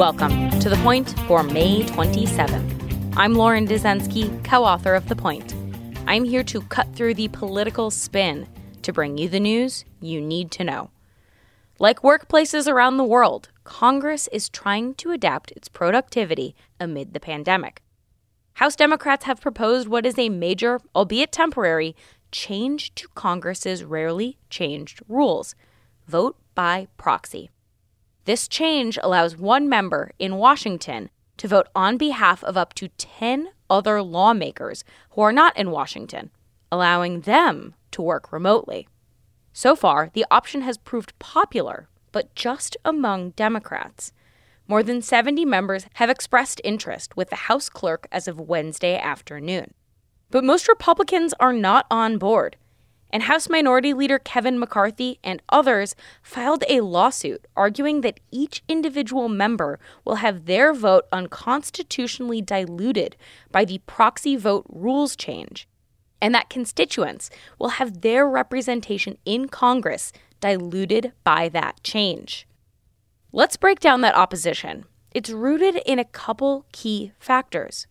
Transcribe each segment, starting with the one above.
Welcome to The Point for May 27th. I'm Lauren Dezenski, co author of The Point. I'm here to cut through the political spin to bring you the news you need to know. Like workplaces around the world, Congress is trying to adapt its productivity amid the pandemic. House Democrats have proposed what is a major, albeit temporary, change to Congress's rarely changed rules vote by proxy. This change allows one member in Washington to vote on behalf of up to 10 other lawmakers who are not in Washington, allowing them to work remotely. So far, the option has proved popular, but just among Democrats. More than 70 members have expressed interest with the House clerk as of Wednesday afternoon. But most Republicans are not on board, and House Minority Leader Kevin McCarthy and others filed a lawsuit arguing that each individual member will have their vote unconstitutionally diluted by the proxy vote rules change, and that constituents will have their representation in Congress diluted by that change. Let's break down that opposition. It's rooted in a couple key factors.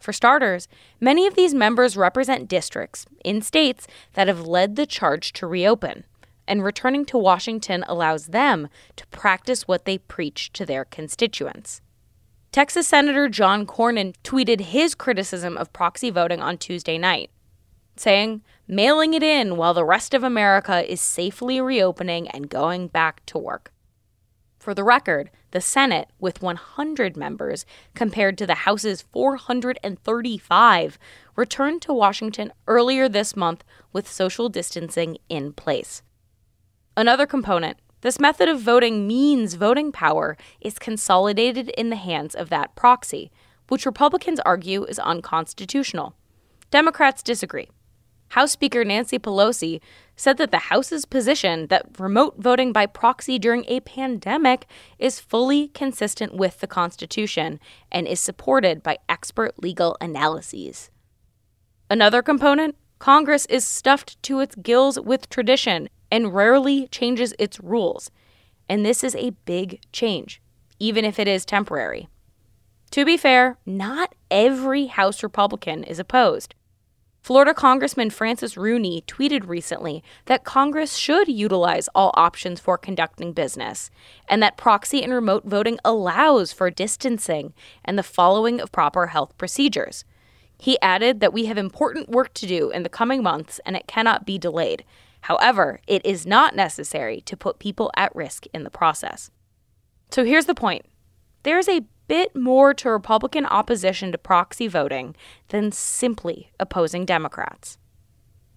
For starters, many of these members represent districts in states that have led the charge to reopen, and returning to Washington allows them to practice what they preach to their constituents. Texas Senator John Cornyn tweeted his criticism of proxy voting on Tuesday night, saying, Mailing it in while the rest of America is safely reopening and going back to work. For the record, the Senate, with 100 members compared to the House's 435, returned to Washington earlier this month with social distancing in place. Another component this method of voting means voting power is consolidated in the hands of that proxy, which Republicans argue is unconstitutional. Democrats disagree. House Speaker Nancy Pelosi said that the House's position that remote voting by proxy during a pandemic is fully consistent with the Constitution and is supported by expert legal analyses. Another component Congress is stuffed to its gills with tradition and rarely changes its rules. And this is a big change, even if it is temporary. To be fair, not every House Republican is opposed. Florida Congressman Francis Rooney tweeted recently that Congress should utilize all options for conducting business, and that proxy and remote voting allows for distancing and the following of proper health procedures. He added that we have important work to do in the coming months and it cannot be delayed. However, it is not necessary to put people at risk in the process. So here's the point there is a bit more to Republican opposition to proxy voting than simply opposing Democrats.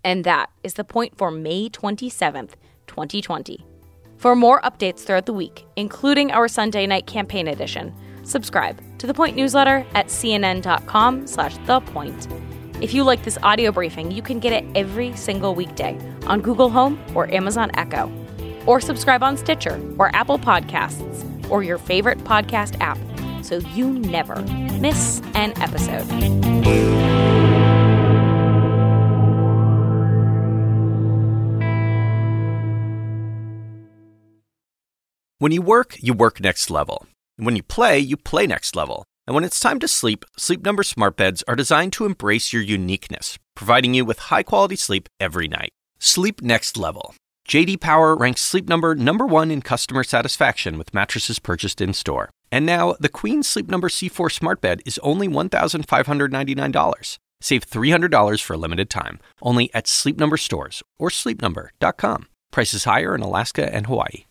And that is the point for May 27th, 2020. For more updates throughout the week, including our Sunday night campaign edition, subscribe to the Point newsletter at cnn.com slash thepoint. If you like this audio briefing, you can get it every single weekday on Google Home or Amazon Echo. Or subscribe on Stitcher or Apple Podcasts or your favorite podcast app so you never miss an episode. When you work, you work next level. When you play, you play next level. And when it's time to sleep, Sleep Number smart beds are designed to embrace your uniqueness, providing you with high-quality sleep every night. Sleep next level. JD Power ranks Sleep Number number 1 in customer satisfaction with mattresses purchased in-store. And now, the Queen Sleep Number C4 smart bed is only $1,599. Save $300 for a limited time, only at Sleep Number stores or sleepnumber.com. Prices higher in Alaska and Hawaii.